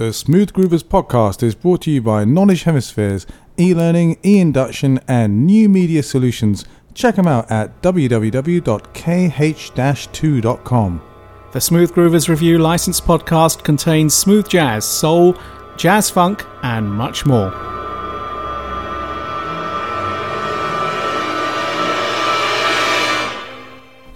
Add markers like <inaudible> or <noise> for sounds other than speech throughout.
The Smooth Groovers podcast is brought to you by Knowledge Hemispheres, e-learning, e-induction, and new media solutions. Check them out at www.kh-2.com. The Smooth Groovers Review licensed podcast contains smooth jazz, soul, jazz funk, and much more.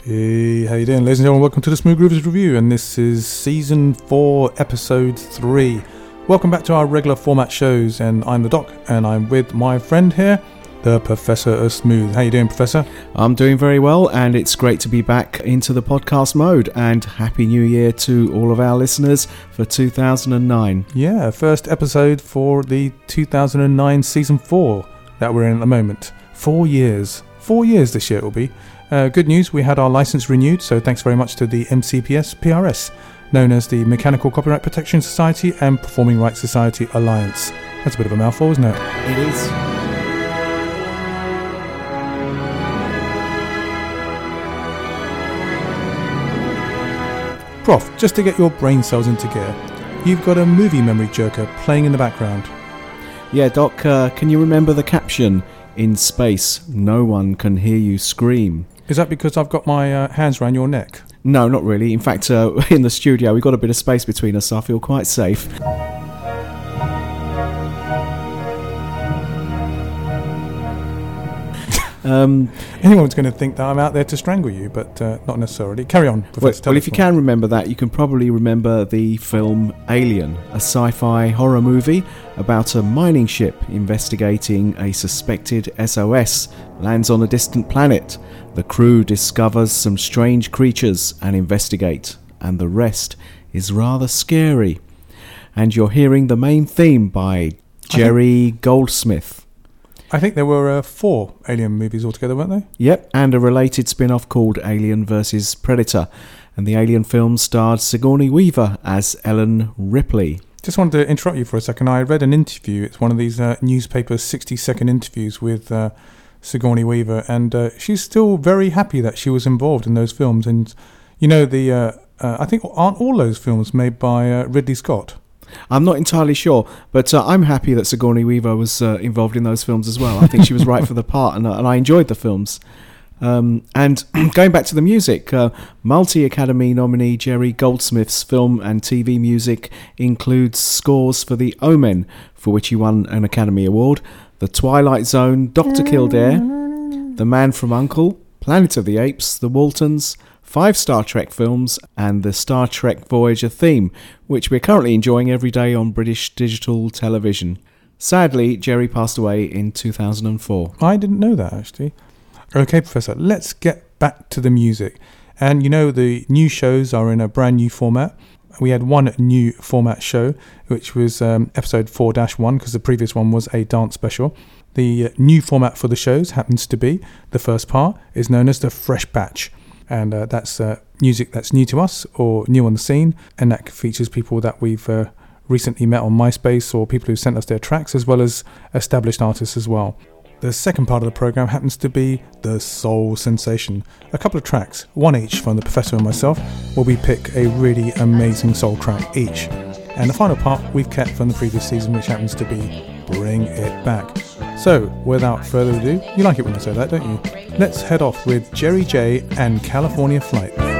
Hey, how you doing, ladies and gentlemen? Welcome to the Smooth Groovers Review, and this is season four, episode three. Welcome back to our regular format shows, and I'm the Doc, and I'm with my friend here, the Professor of Smooth. How you doing, Professor? I'm doing very well, and it's great to be back into the podcast mode. And happy New Year to all of our listeners for 2009. Yeah, first episode for the 2009 season four that we're in at the moment. Four years. Four years this year it will be. Uh, good news, we had our license renewed, so thanks very much to the MCPS PRS, known as the Mechanical Copyright Protection Society and Performing Rights Society Alliance. That's a bit of a mouthful, isn't it? It is. Prof, just to get your brain cells into gear, you've got a movie memory jerker playing in the background. Yeah, Doc, uh, can you remember the caption? In space, no one can hear you scream. Is that because I've got my uh, hands around your neck? No, not really. In fact, uh, <laughs> in the studio, we've got a bit of space between us, so I feel quite safe. <laughs> Um, Anyone's going to think that I'm out there to strangle you, but uh, not necessarily. Carry on, well, well, if you can remember that, you can probably remember the film Alien, a sci fi horror movie about a mining ship investigating a suspected SOS lands on a distant planet. The crew discovers some strange creatures and investigate, and the rest is rather scary. And you're hearing the main theme by Jerry Goldsmith. I think there were uh, four Alien movies altogether, weren't they? Yep, and a related spin off called Alien vs. Predator. And the Alien film starred Sigourney Weaver as Ellen Ripley. Just wanted to interrupt you for a second. I read an interview. It's one of these uh, newspaper 60 second interviews with uh, Sigourney Weaver, and uh, she's still very happy that she was involved in those films. And you know, the uh, uh, I think aren't all those films made by uh, Ridley Scott? I'm not entirely sure, but uh, I'm happy that Sigourney Weaver was uh, involved in those films as well. I think she was right for the part, and, and I enjoyed the films. Um, and <clears throat> going back to the music, uh, multi Academy nominee Jerry Goldsmith's film and TV music includes scores for The Omen, for which he won an Academy Award, The Twilight Zone, Dr. Kildare, The Man from Uncle, Planet of the Apes, The Waltons, five Star Trek films, and the Star Trek Voyager theme, which we're currently enjoying every day on British digital television. Sadly, Jerry passed away in 2004. I didn't know that actually. Okay, Professor, let's get back to the music. And you know, the new shows are in a brand new format. We had one new format show, which was um, episode 4 1, because the previous one was a dance special. The uh, new format for the shows happens to be the first part is known as the Fresh Batch. And uh, that's uh, music that's new to us or new on the scene. And that features people that we've uh, recently met on MySpace or people who sent us their tracks, as well as established artists as well. The second part of the program happens to be the Soul Sensation. A couple of tracks, one each from the Professor and myself, where we pick a really amazing soul track each. And the final part we've kept from the previous season, which happens to be Bring It Back. So, without further ado, you like it when I say that, don't you? Let's head off with Jerry J and California Flight.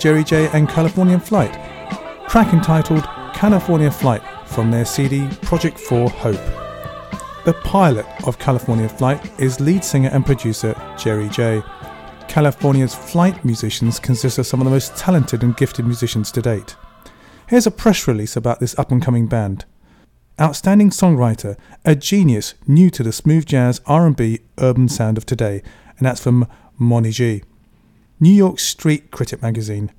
Jerry J and Californian Flight, track entitled California Flight from their CD Project 4 Hope. The pilot of California Flight is lead singer and producer Jerry J. California's flight musicians consist of some of the most talented and gifted musicians to date. Here's a press release about this up and coming band. Outstanding songwriter, a genius new to the smooth jazz, R&B, urban sound of today, and that's from Moni G. New York Street Critic magazine.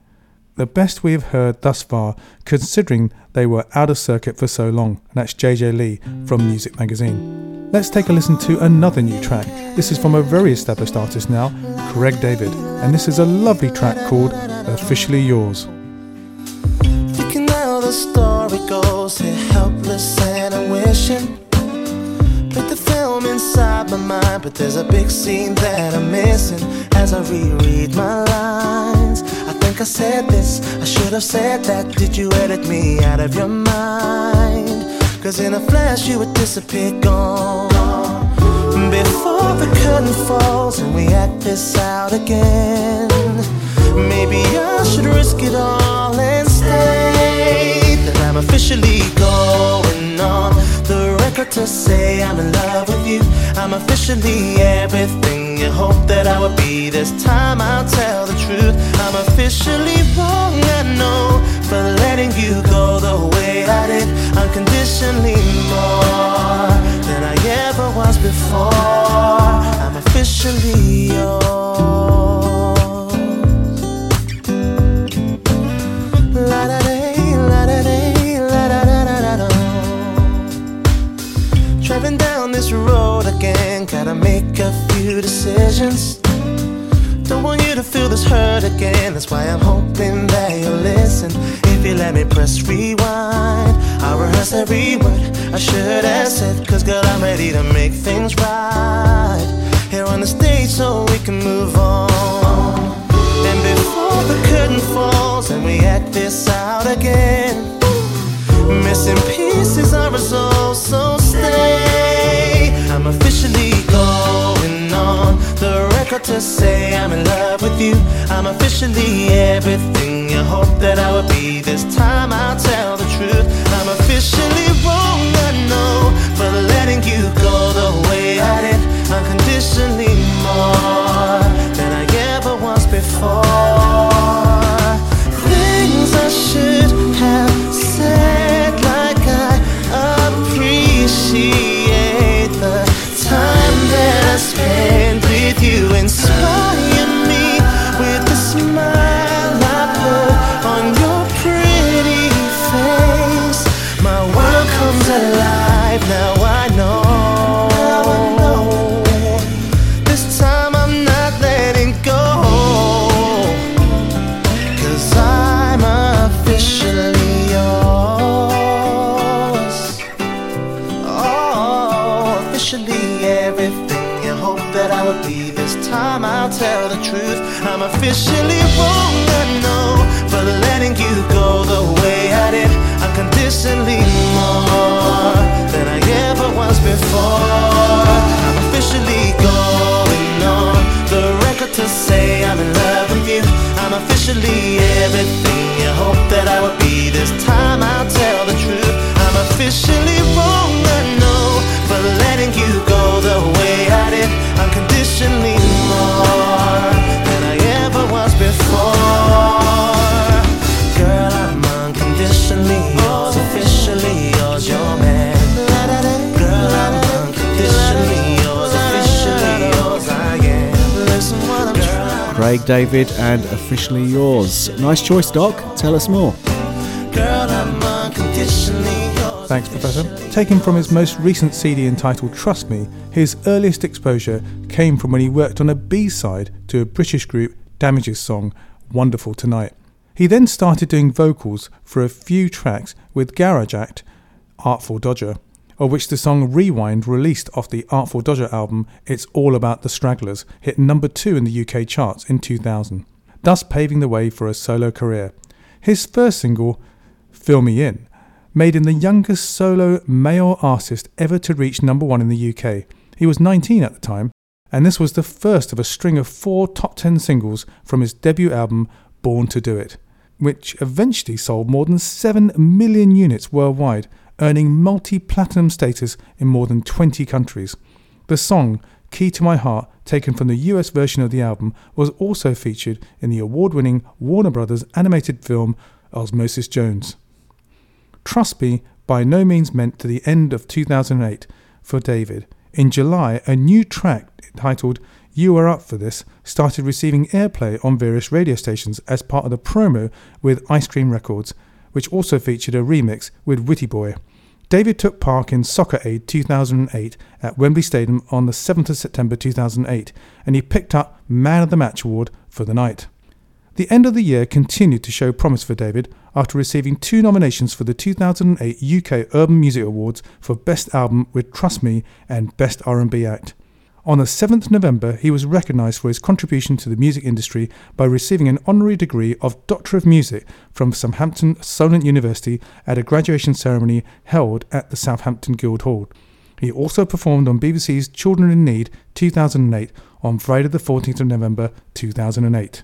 The best we have heard thus far, considering they were out of circuit for so long, and that's JJ Lee from Music Magazine. Let's take a listen to another new track. This is from a very established artist now, Craig David, and this is a lovely track called Officially Yours. The story goes, helpless and I'm wishing. My mind, but there's a big scene that I'm missing as I reread my lines. I think I said this, I should have said that. Did you edit me out of your mind? Cause in a flash you would disappear, gone. Before the curtain falls and we act this out again. Maybe I should risk it all and stay. Officially going on the record to say I'm in love with you. I'm officially everything you hoped that I would be. This time I'll tell the truth. I'm officially wrong, I know, for letting you go the way I did. Unconditionally more than I ever was before. I'm officially yours. Again, gotta make a few decisions. Don't want you to feel this hurt again, that's why I'm hoping that you'll listen. If you let me press rewind, I'll rehearse every word I should have said. Cause girl, I'm ready to make things right. Here on the stage so we can move on. And before the curtain falls and we act this out again. Missing pieces are resolved, to say I'm in love with you. I'm officially everything you hoped that I would be. This time I'll tell the truth. I'm officially wrong, I know, for letting you go the way I did. Unconditionally more than I ever was before. Things I should have said, like I appreciate Inspire I'll tell the truth. I'm officially wrong, I know, for letting you go the way I did. Unconditionally more than I ever was before. I'm officially going on the record to say I'm in love with you. I'm officially everything you hoped that I would be. This time I'll tell the truth. I'm officially wrong, Craig David and officially yours. Nice choice, Doc. Tell us more. Girl, I'm unconditionally yours. Thanks, Professor. Taken from his most recent CD entitled Trust Me, his earliest exposure came from when he worked on a B side to a British group Damage's song, Wonderful Tonight. He then started doing vocals for a few tracks with Garage Act, Artful Dodger, of which the song Rewind, released off the Artful Dodger album It's All About the Stragglers, hit number two in the UK charts in 2000, thus paving the way for a solo career. His first single, Fill Me In, made him the youngest solo male artist ever to reach number one in the UK. He was 19 at the time, and this was the first of a string of four top 10 singles from his debut album, Born to Do It, which eventually sold more than 7 million units worldwide, earning multi platinum status in more than 20 countries. The song, Key to My Heart, taken from the US version of the album, was also featured in the award winning Warner Brothers animated film Osmosis Jones. Trust Me by no means meant to the end of 2008 for David. In July, a new track titled You Are Up for This started receiving airplay on various radio stations as part of the promo with Ice Cream Records, which also featured a remix with Witty Boy. David took part in Soccer Aid 2008 at Wembley Stadium on the 7th of September 2008, and he picked up Man of the Match award for the night. The end of the year continued to show promise for David after receiving two nominations for the 2008 UK Urban Music Awards for Best Album with Trust Me and Best R&B Act. On the 7th November, he was recognised for his contribution to the music industry by receiving an honorary degree of Doctor of Music from Southampton Solent University at a graduation ceremony held at the Southampton Guildhall. He also performed on BBC's Children in Need 2008 on Friday the 14th of November 2008.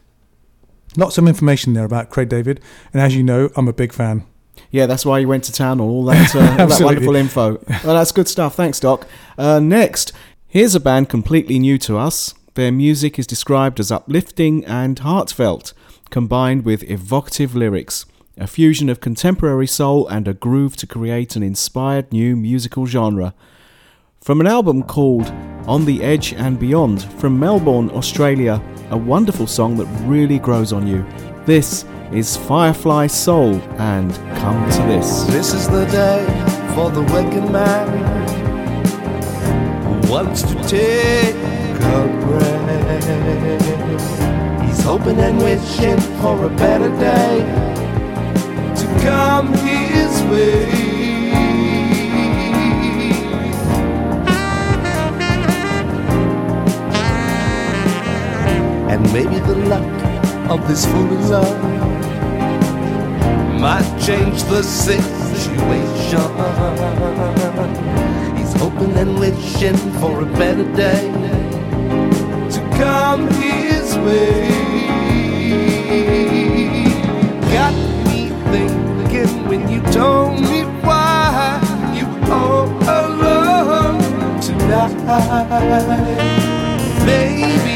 Lots of information there about Craig David, and as you know, I'm a big fan. Yeah, that's why you went to town on all that, uh, all that <laughs> wonderful info. Well, that's good stuff. Thanks, Doc. Uh, next, here's a band completely new to us. Their music is described as uplifting and heartfelt, combined with evocative lyrics, a fusion of contemporary soul and a groove to create an inspired new musical genre. From an album called On the Edge and Beyond from Melbourne, Australia, a wonderful song that really grows on you. This is Firefly Soul and Come to This. This is the day for the wicked man wants to take a break. He's hoping and wishing for a better day to come his way. And maybe the luck of this fool in love might change the situation. Hoping and wishing for a better day to come his way. Got me thinking when you told me why you all alone tonight. Maybe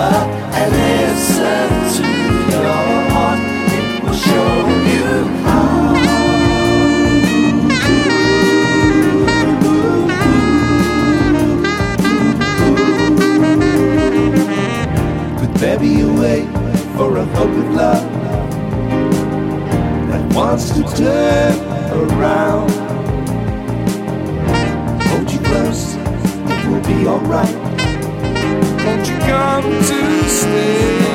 and listen to your heart. It will show you how. You wait for a of love that wants to turn around. Hold you close, it will be alright. Come to stay?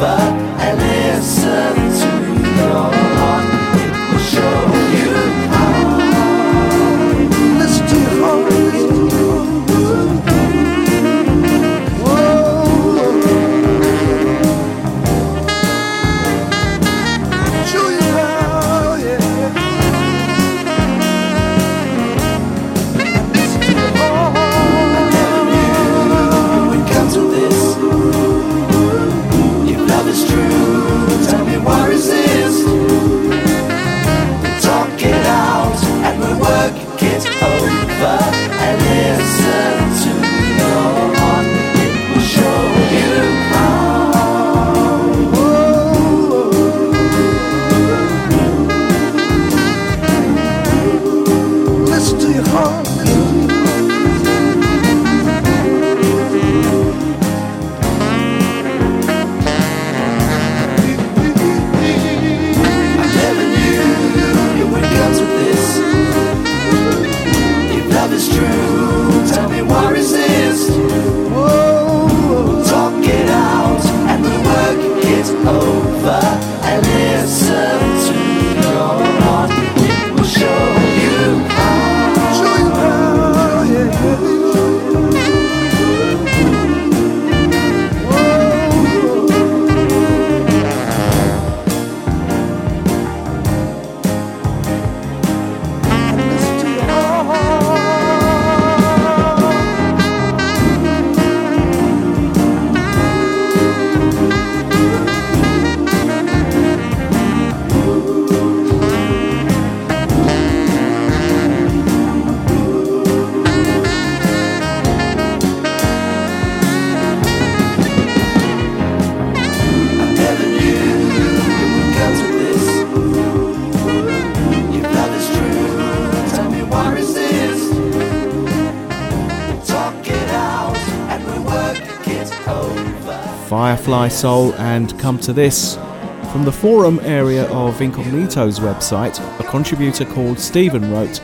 Over Firefly Soul, and come to this. From the forum area of Incognito's website, a contributor called Stephen wrote,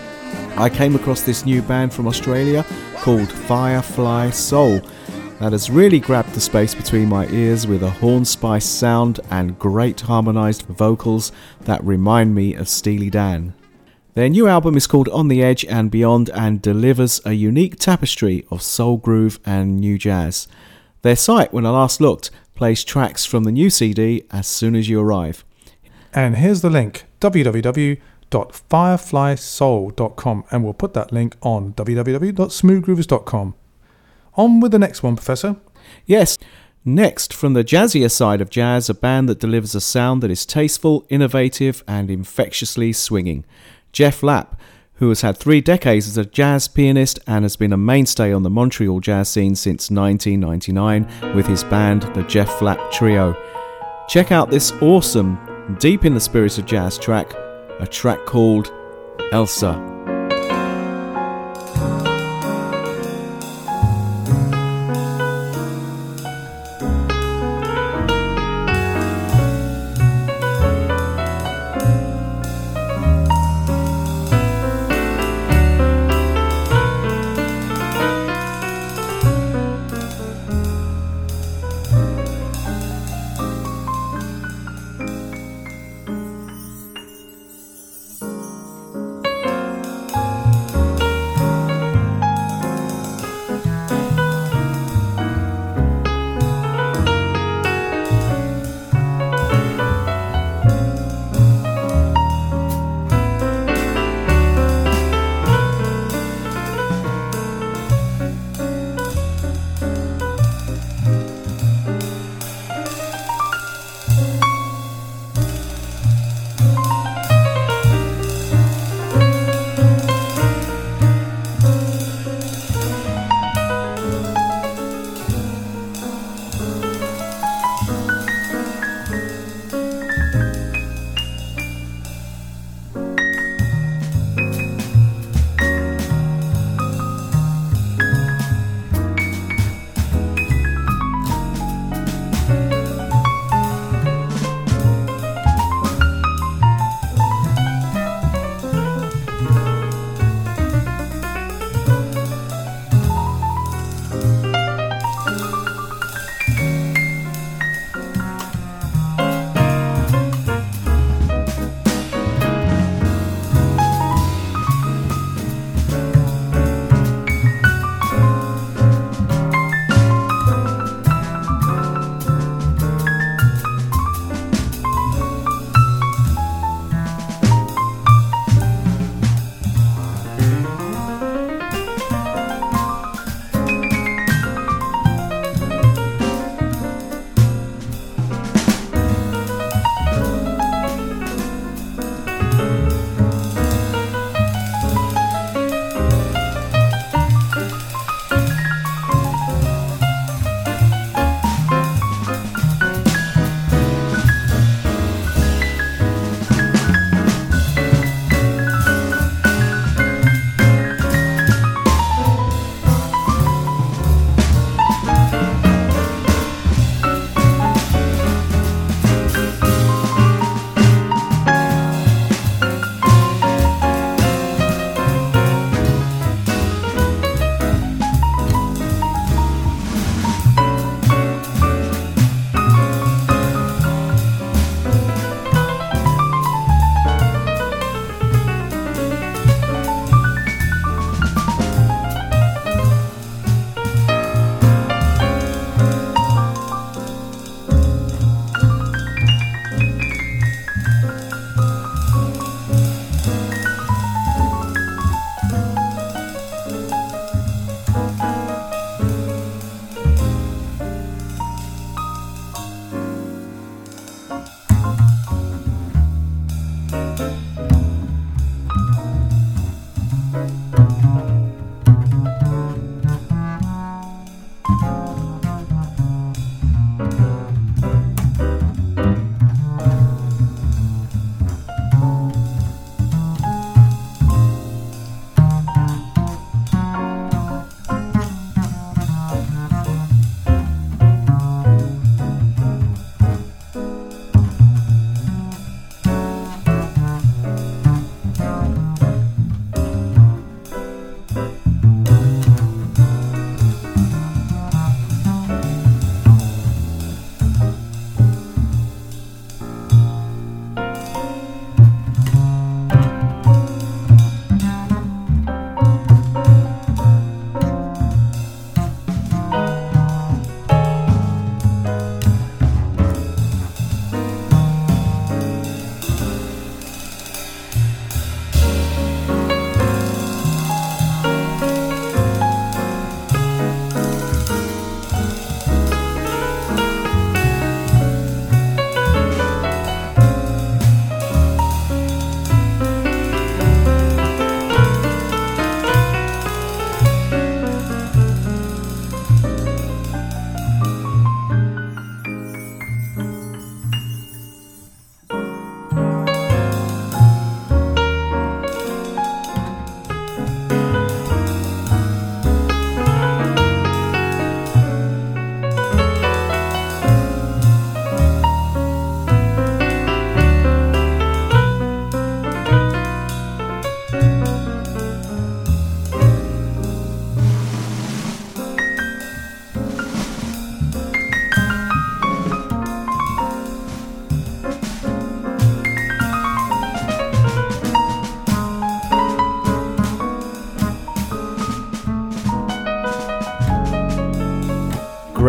I came across this new band from Australia called Firefly Soul that has really grabbed the space between my ears with a hornspice sound and great harmonised vocals that remind me of Steely Dan. Their new album is called On the Edge and Beyond and delivers a unique tapestry of soul groove and new jazz. Their site, when I last looked, plays tracks from the new CD as soon as you arrive. And here's the link www.fireflysoul.com, and we'll put that link on www.smoothgroovers.com. On with the next one, Professor. Yes, next, from the jazzier side of jazz, a band that delivers a sound that is tasteful, innovative, and infectiously swinging. Jeff Lapp, who has had three decades as a jazz pianist and has been a mainstay on the Montreal jazz scene since 1999 with his band, the Jeff Lapp Trio. Check out this awesome, deep in the spirit of jazz track, a track called Elsa.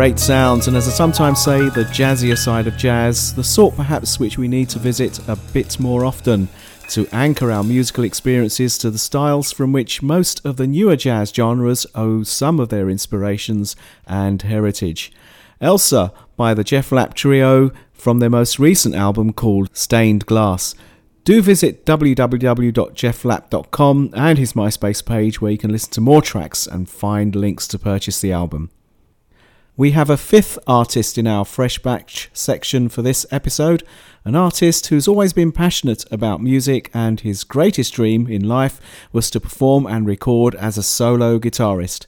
Great sounds, and as I sometimes say, the jazzier side of jazz, the sort perhaps which we need to visit a bit more often to anchor our musical experiences to the styles from which most of the newer jazz genres owe some of their inspirations and heritage. Elsa by the Jeff Lapp Trio from their most recent album called Stained Glass. Do visit www.jefflapp.com and his MySpace page where you can listen to more tracks and find links to purchase the album. We have a fifth artist in our Fresh Batch section for this episode, an artist who's always been passionate about music and his greatest dream in life was to perform and record as a solo guitarist.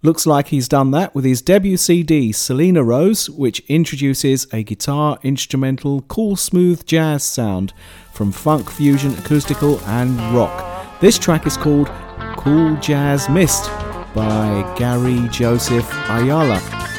Looks like he's done that with his debut CD, Selena Rose, which introduces a guitar instrumental, cool, smooth jazz sound from funk, fusion, acoustical, and rock. This track is called Cool Jazz Mist by Gary Joseph Ayala.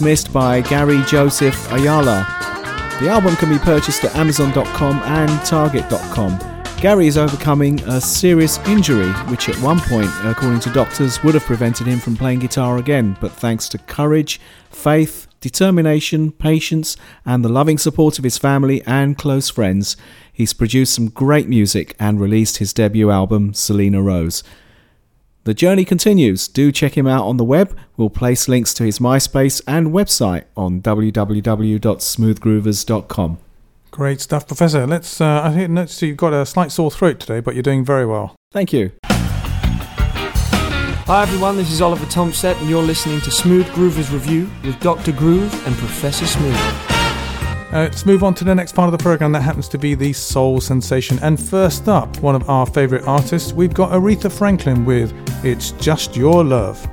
Mist by Gary Joseph Ayala. The album can be purchased at Amazon.com and Target.com. Gary is overcoming a serious injury, which at one point, according to doctors, would have prevented him from playing guitar again, but thanks to courage, faith, determination, patience, and the loving support of his family and close friends, he's produced some great music and released his debut album, Selena Rose. The journey continues. Do check him out on the web. We'll place links to his MySpace and website on www.smoothgroovers.com. Great stuff, Professor. Let's. Uh, I think you've got a slight sore throat today, but you're doing very well. Thank you. Hi everyone, this is Oliver Tomset, and you're listening to Smooth Groovers Review with Dr. Groove and Professor Smooth. Uh, let's move on to the next part of the program that happens to be the soul sensation. And first up, one of our favorite artists, we've got Aretha Franklin with It's Just Your Love.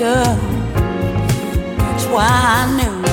Of. That's why I know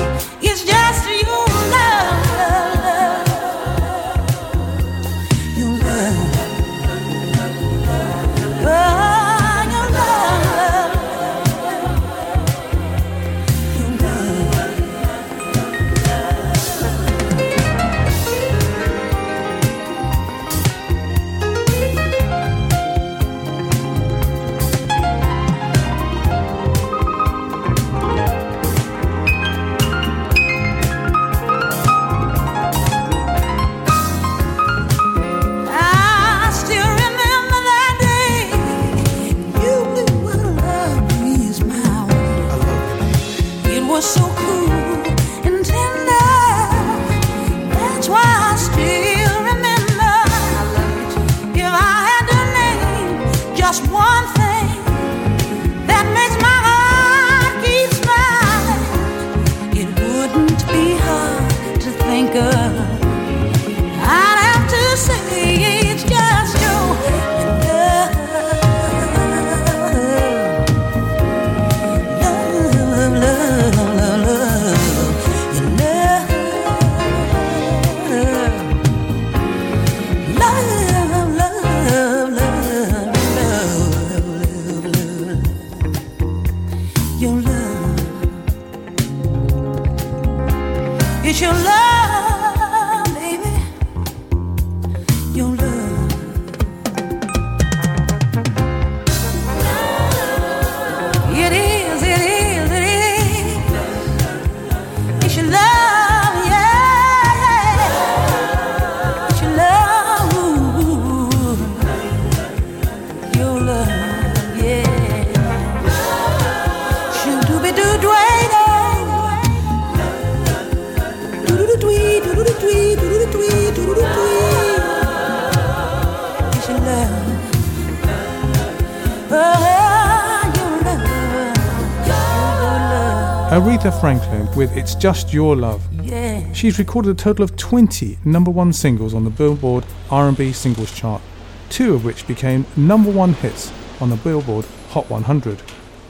Aretha Franklin with It's Just Your Love. Yeah. She's recorded a total of 20 number one singles on the Billboard R&B singles chart, two of which became number one hits on the Billboard Hot 100. Do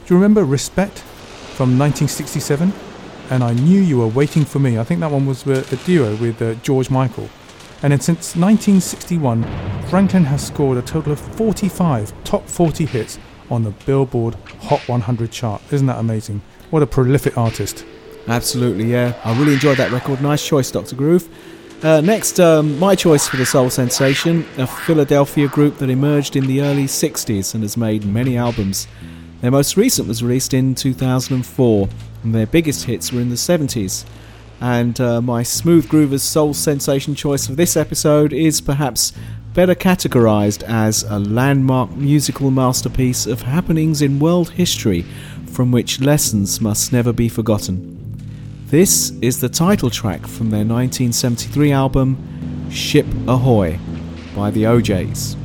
you remember Respect from 1967? And I Knew You Were Waiting for Me. I think that one was uh, a duo with uh, George Michael and since 1961, Franklin has scored a total of 45 top 40 hits on the Billboard Hot 100 chart. Isn't that amazing? What a prolific artist. Absolutely, yeah. I really enjoyed that record. Nice choice, Dr. Groove. Uh, next, um, my choice for the Soul Sensation, a Philadelphia group that emerged in the early 60s and has made many albums. Their most recent was released in 2004, and their biggest hits were in the 70s. And uh, my smooth groover's soul sensation choice for this episode is perhaps better categorized as a landmark musical masterpiece of happenings in world history from which lessons must never be forgotten. This is the title track from their 1973 album Ship Ahoy by the O'Jays.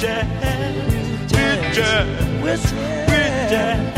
Bridget, Bridget, Bridget.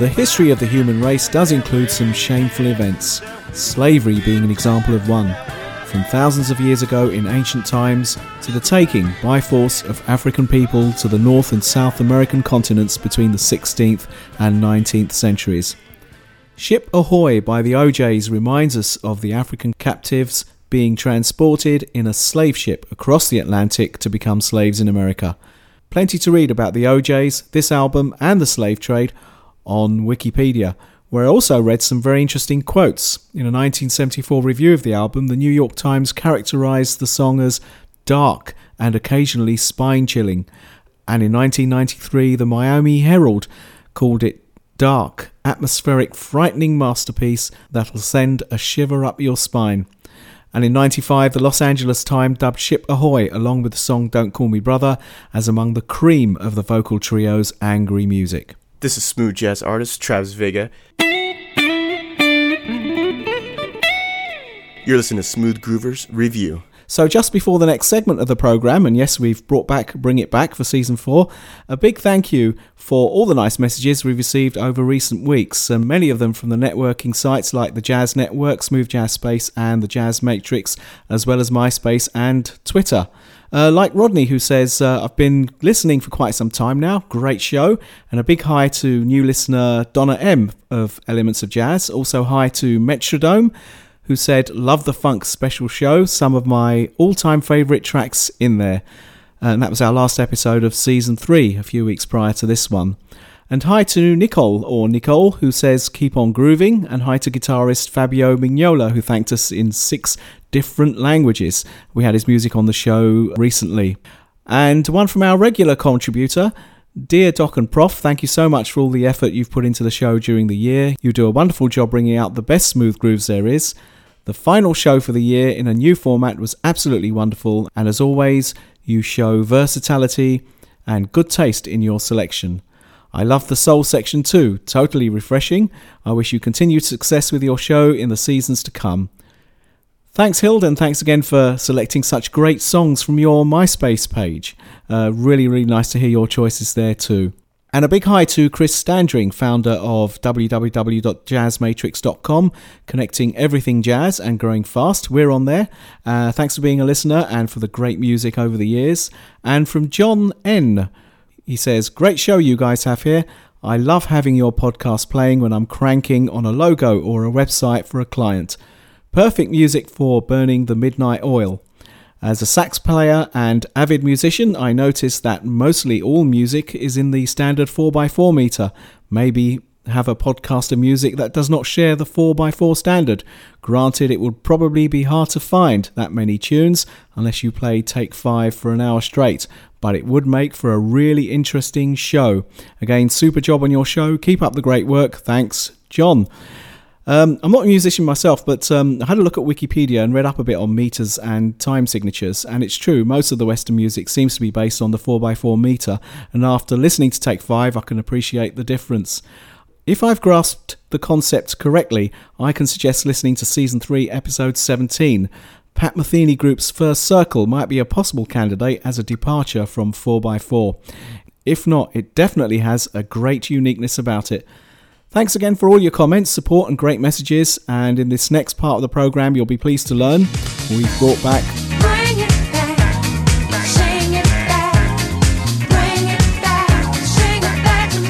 The history of the human race does include some shameful events, slavery being an example of one, from thousands of years ago in ancient times to the taking by force of African people to the North and South American continents between the 16th and 19th centuries. Ship Ahoy by the O'Jays reminds us of the African captives being transported in a slave ship across the Atlantic to become slaves in America. Plenty to read about the O'Jays, this album, and the slave trade on Wikipedia, where I also read some very interesting quotes. In a 1974 review of the album, the New York Times characterized the song as dark and occasionally spine chilling. And in 1993, the Miami Herald called it dark, atmospheric, frightening masterpiece that'll send a shiver up your spine. And in 95, the Los Angeles Times dubbed Ship Ahoy, along with the song Don't Call Me Brother, as among the cream of the vocal trio's angry music. This is smooth jazz artist Travis Vega. You're listening to Smooth Groovers Review. So, just before the next segment of the program, and yes, we've brought back Bring It Back for season four, a big thank you for all the nice messages we've received over recent weeks, and many of them from the networking sites like the Jazz Network, Smooth Jazz Space, and the Jazz Matrix, as well as MySpace and Twitter. Uh, like Rodney, who says, uh, I've been listening for quite some time now. Great show. And a big hi to new listener Donna M of Elements of Jazz. Also, hi to Metrodome, who said, Love the Funk special show. Some of my all time favourite tracks in there. And that was our last episode of season three, a few weeks prior to this one. And hi to Nicole, or Nicole, who says keep on grooving. And hi to guitarist Fabio Mignola, who thanked us in six different languages. We had his music on the show recently. And one from our regular contributor, Dear Doc and Prof, thank you so much for all the effort you've put into the show during the year. You do a wonderful job bringing out the best smooth grooves there is. The final show for the year in a new format was absolutely wonderful, and as always, you show versatility and good taste in your selection. I love the soul section too, totally refreshing. I wish you continued success with your show in the seasons to come. Thanks, Hilda, and thanks again for selecting such great songs from your MySpace page. Uh, really, really nice to hear your choices there too. And a big hi to Chris Standring, founder of www.jazzmatrix.com, connecting everything jazz and growing fast. We're on there. Uh, thanks for being a listener and for the great music over the years. And from John N. He says, Great show you guys have here. I love having your podcast playing when I'm cranking on a logo or a website for a client. Perfect music for burning the midnight oil. As a sax player and avid musician, I notice that mostly all music is in the standard 4x4 meter. Maybe have a podcast of music that does not share the 4x4 standard. Granted, it would probably be hard to find that many tunes unless you play Take 5 for an hour straight, but it would make for a really interesting show. Again, super job on your show. Keep up the great work. Thanks, John. Um, I'm not a musician myself, but um, I had a look at Wikipedia and read up a bit on meters and time signatures, and it's true, most of the Western music seems to be based on the 4x4 meter, and after listening to Take 5, I can appreciate the difference. If I've grasped the concept correctly, I can suggest listening to Season 3, Episode 17. Pat Metheny Group's First Circle might be a possible candidate as a departure from 4x4. If not, it definitely has a great uniqueness about it. Thanks again for all your comments, support, and great messages. And in this next part of the program, you'll be pleased to learn we've brought back Bring it back, sing it back, bring it back, sing it back to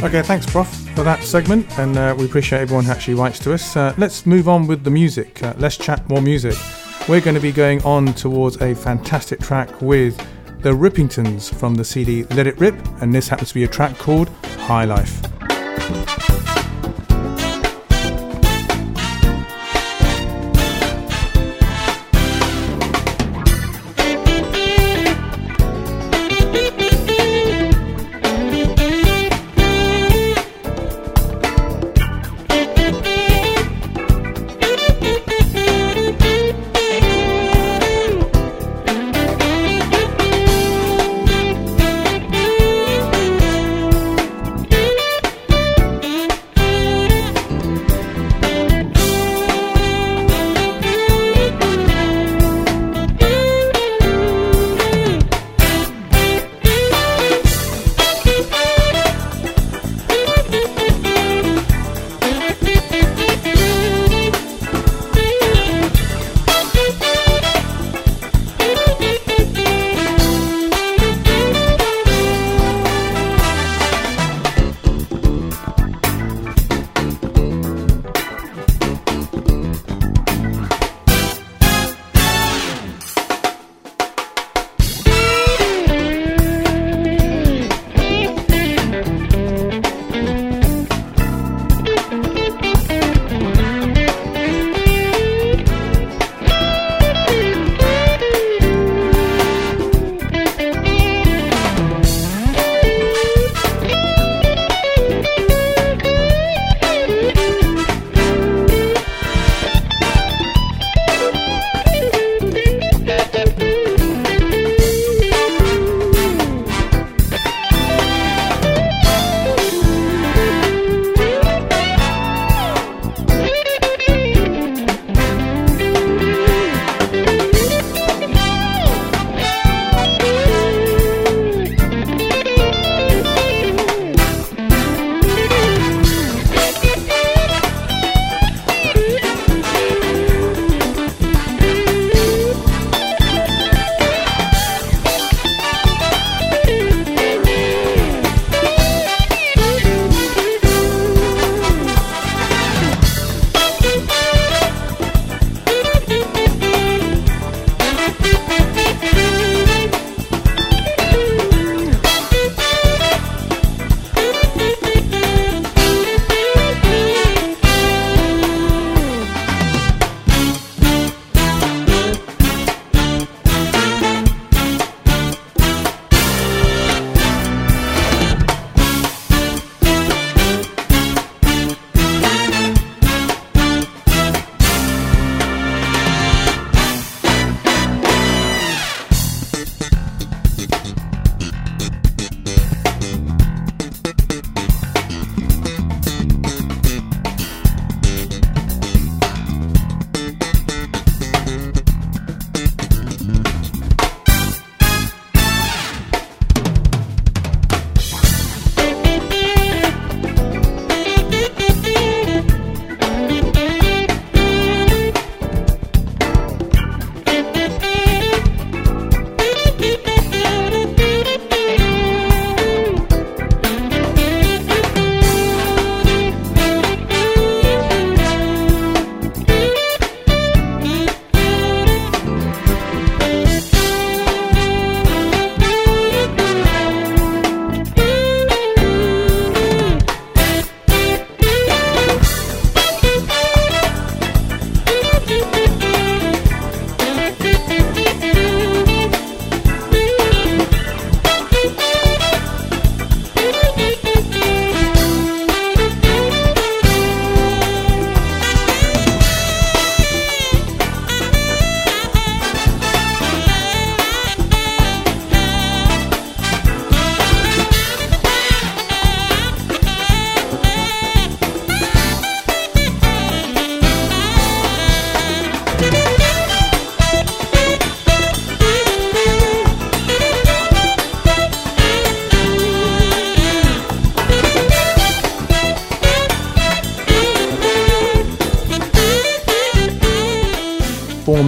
me. Okay, thanks, Prof, for that segment, and uh, we appreciate everyone who actually writes to us. Uh, let's move on with the music. Uh, let's chat more music. We're going to be going on towards a fantastic track with the Rippingtons from the CD Let It Rip, and this happens to be a track called High Life.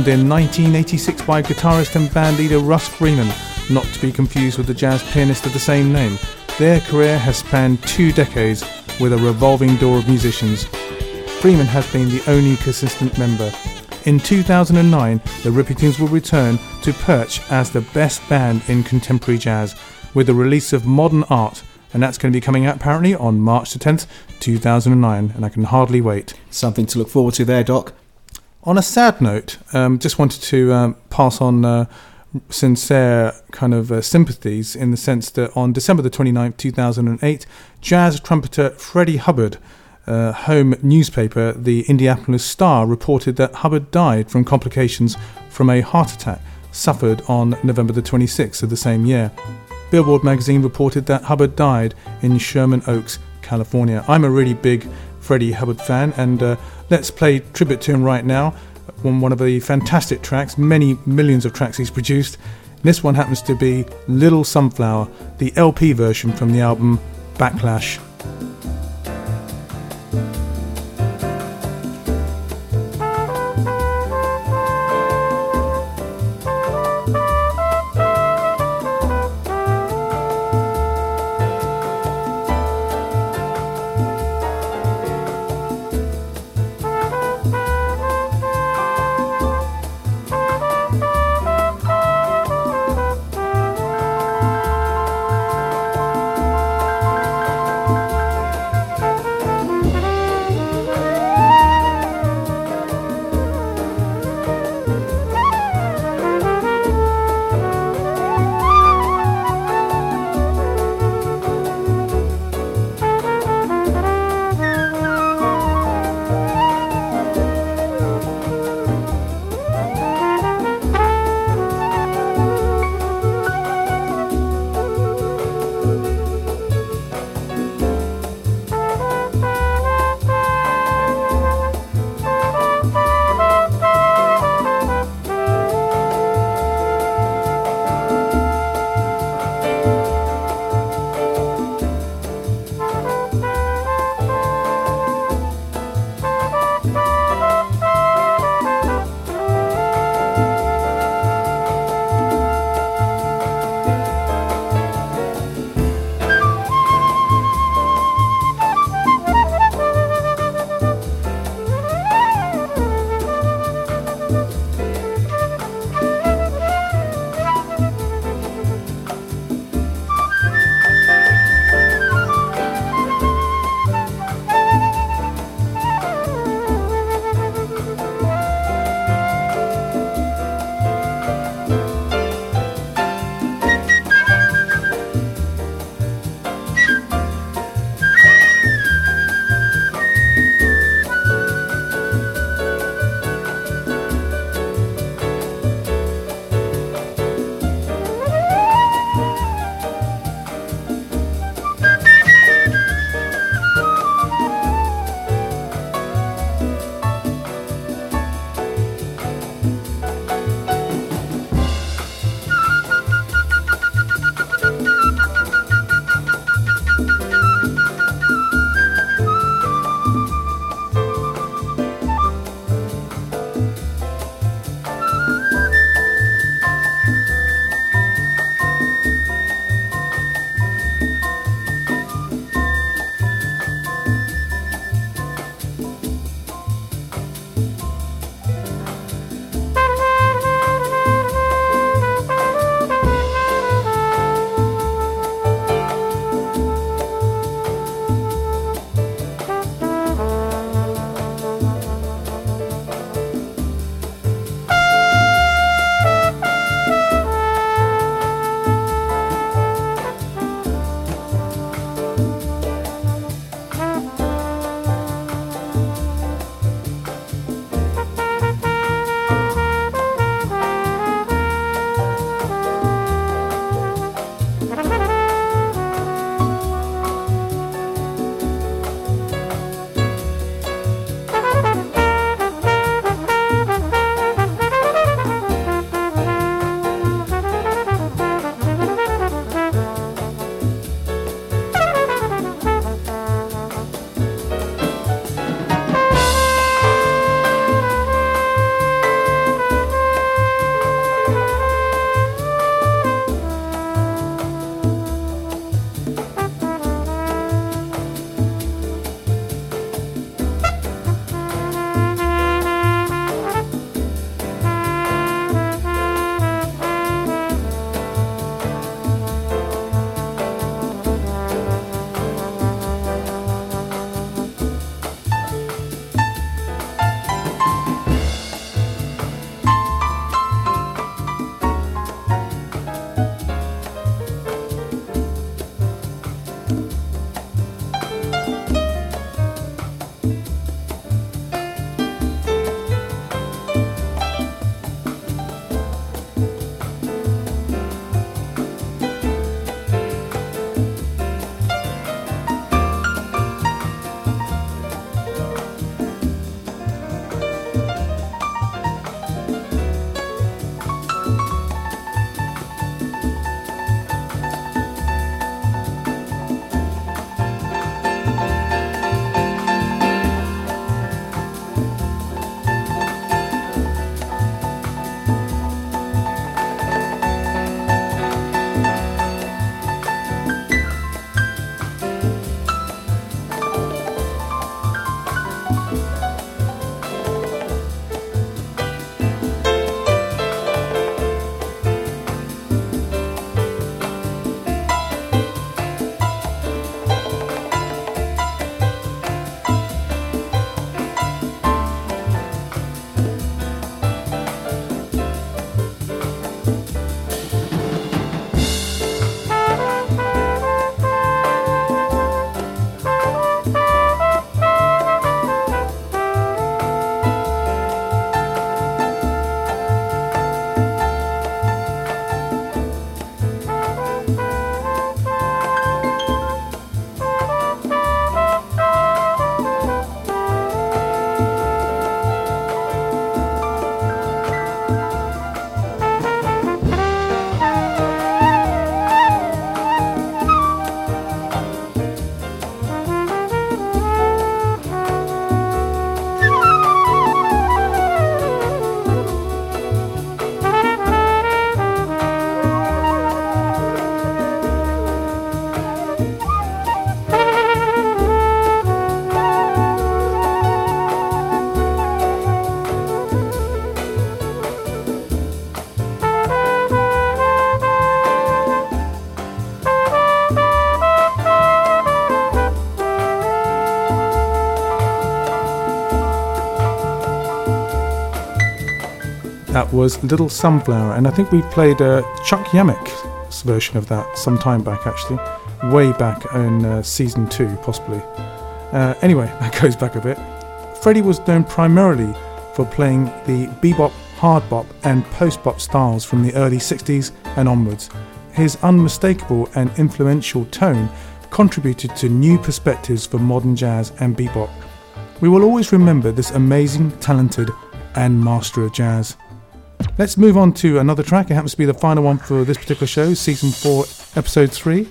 Formed in 1986 by guitarist and bandleader Russ Freeman, not to be confused with the jazz pianist of the same name. Their career has spanned two decades with a revolving door of musicians. Freeman has been the only consistent member. In 2009, the Rippingtons will return to perch as the best band in contemporary jazz with the release of Modern Art, and that's going to be coming out apparently on March the 10th, 2009, and I can hardly wait. Something to look forward to there, Doc. On a sad note, um, just wanted to um, pass on uh, sincere kind of uh, sympathies in the sense that on December the 29th, 2008, jazz trumpeter Freddie Hubbard, uh, home newspaper, the Indianapolis Star, reported that Hubbard died from complications from a heart attack suffered on November the 26th of the same year. Billboard magazine reported that Hubbard died in Sherman Oaks, California. I'm a really big Freddie Hubbard fan, and uh, let's play tribute to him right now on one of the fantastic tracks, many millions of tracks he's produced. This one happens to be Little Sunflower, the LP version from the album Backlash. Was Little Sunflower, and I think we played uh, Chuck Yamick's version of that some time back, actually, way back in uh, season two, possibly. Uh, anyway, <laughs> that goes back a bit. Freddie was known primarily for playing the bebop, hard bop, and post bop styles from the early 60s and onwards. His unmistakable and influential tone contributed to new perspectives for modern jazz and bebop. We will always remember this amazing, talented, and master of jazz. Let's move on to another track. It happens to be the final one for this particular show, season 4, episode 3.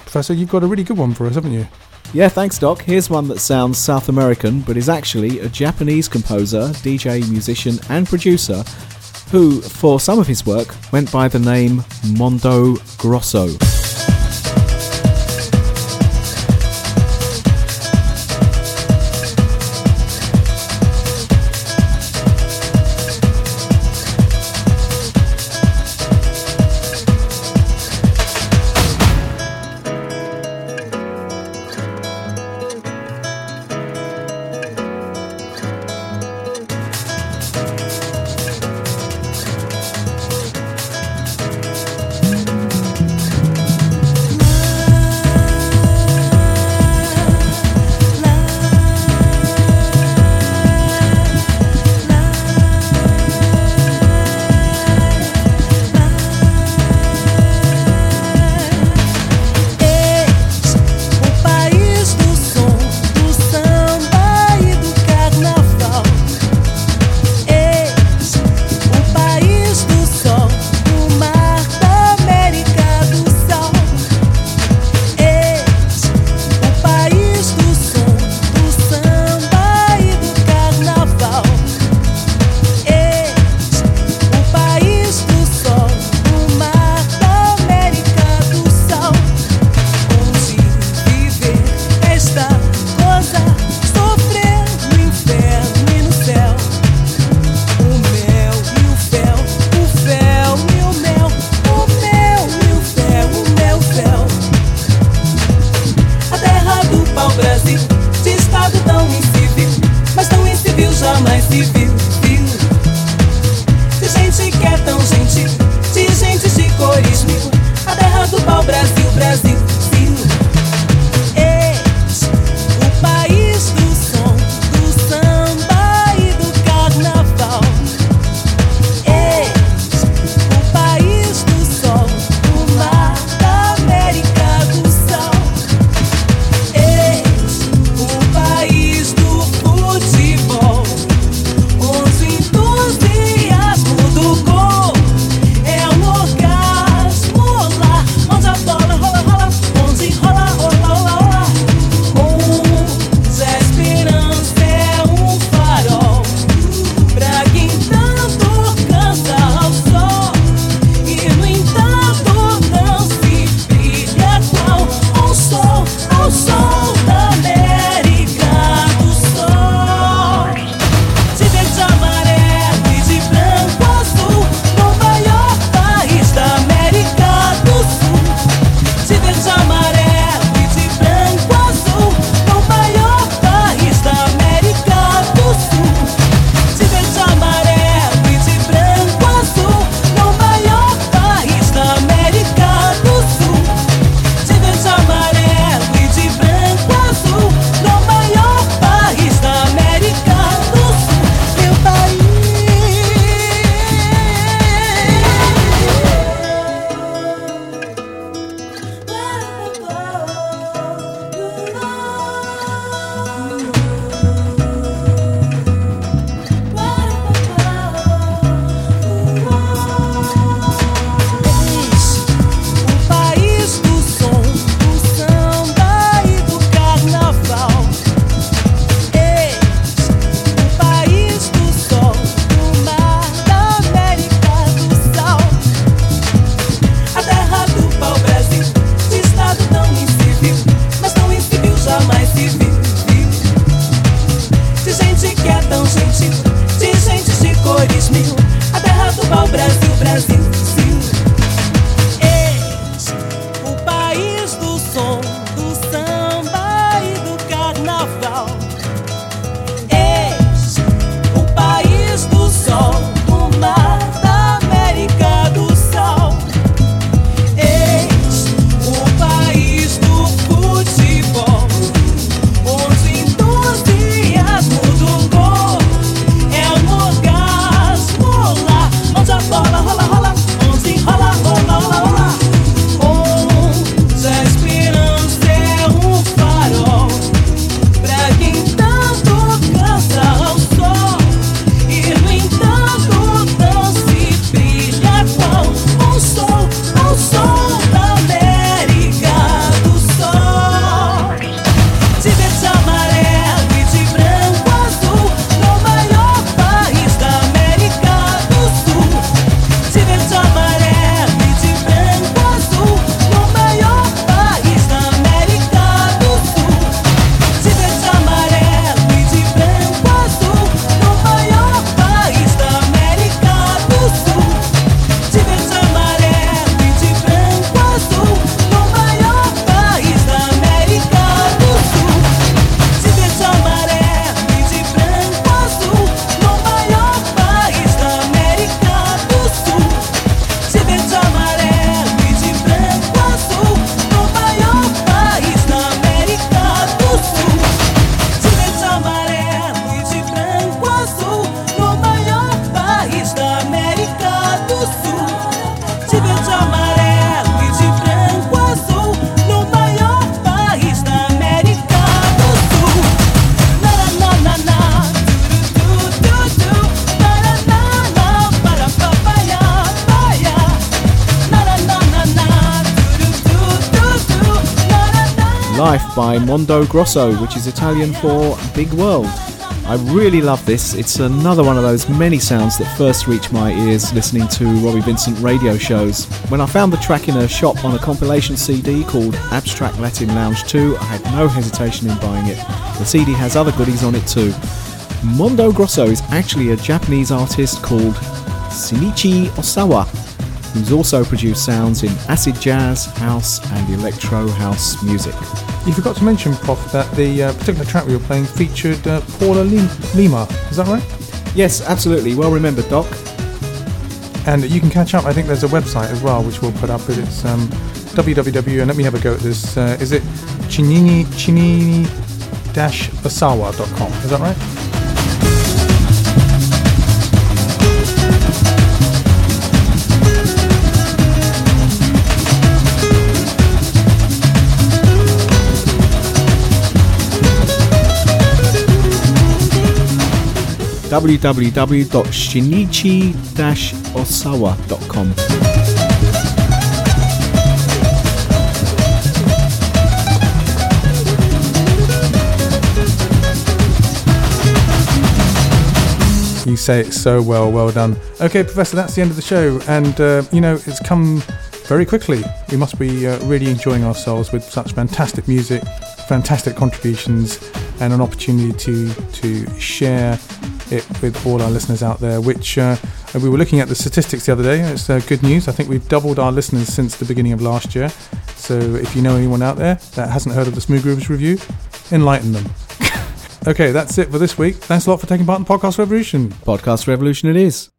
Professor, you've got a really good one for us, haven't you? Yeah, thanks, Doc. Here's one that sounds South American, but is actually a Japanese composer, DJ, musician, and producer who, for some of his work, went by the name Mondo Grosso. By Mondo Grosso, which is Italian for Big World. I really love this. It's another one of those many sounds that first reach my ears listening to Robbie Vincent radio shows. When I found the track in a shop on a compilation CD called Abstract Latin Lounge 2, I had no hesitation in buying it. The CD has other goodies on it too. Mondo Grosso is actually a Japanese artist called Shinichi Osawa, who's also produced sounds in acid jazz, house, and electro house music. You forgot to mention, Prof, that the uh, particular track we were playing featured uh, Paula Lim- Lima. Is that right? Yes, absolutely. Well remembered, Doc. And you can catch up. I think there's a website as well, which we'll put up. But it's um, www. And let me have a go at this. Uh, is it chinini chinini osawa.com? Is that right? www.shinichi-osawa.com. You say it so well. Well done. Okay, Professor, that's the end of the show. And, uh, you know, it's come very quickly. We must be uh, really enjoying ourselves with such fantastic music, fantastic contributions, and an opportunity to, to share it with all our listeners out there. Which uh, we were looking at the statistics the other day. It's uh, good news. I think we've doubled our listeners since the beginning of last year. So if you know anyone out there that hasn't heard of the Smooth Grooves review, enlighten them. <laughs> okay, that's it for this week. Thanks a lot for taking part in Podcast Revolution. Podcast Revolution it is.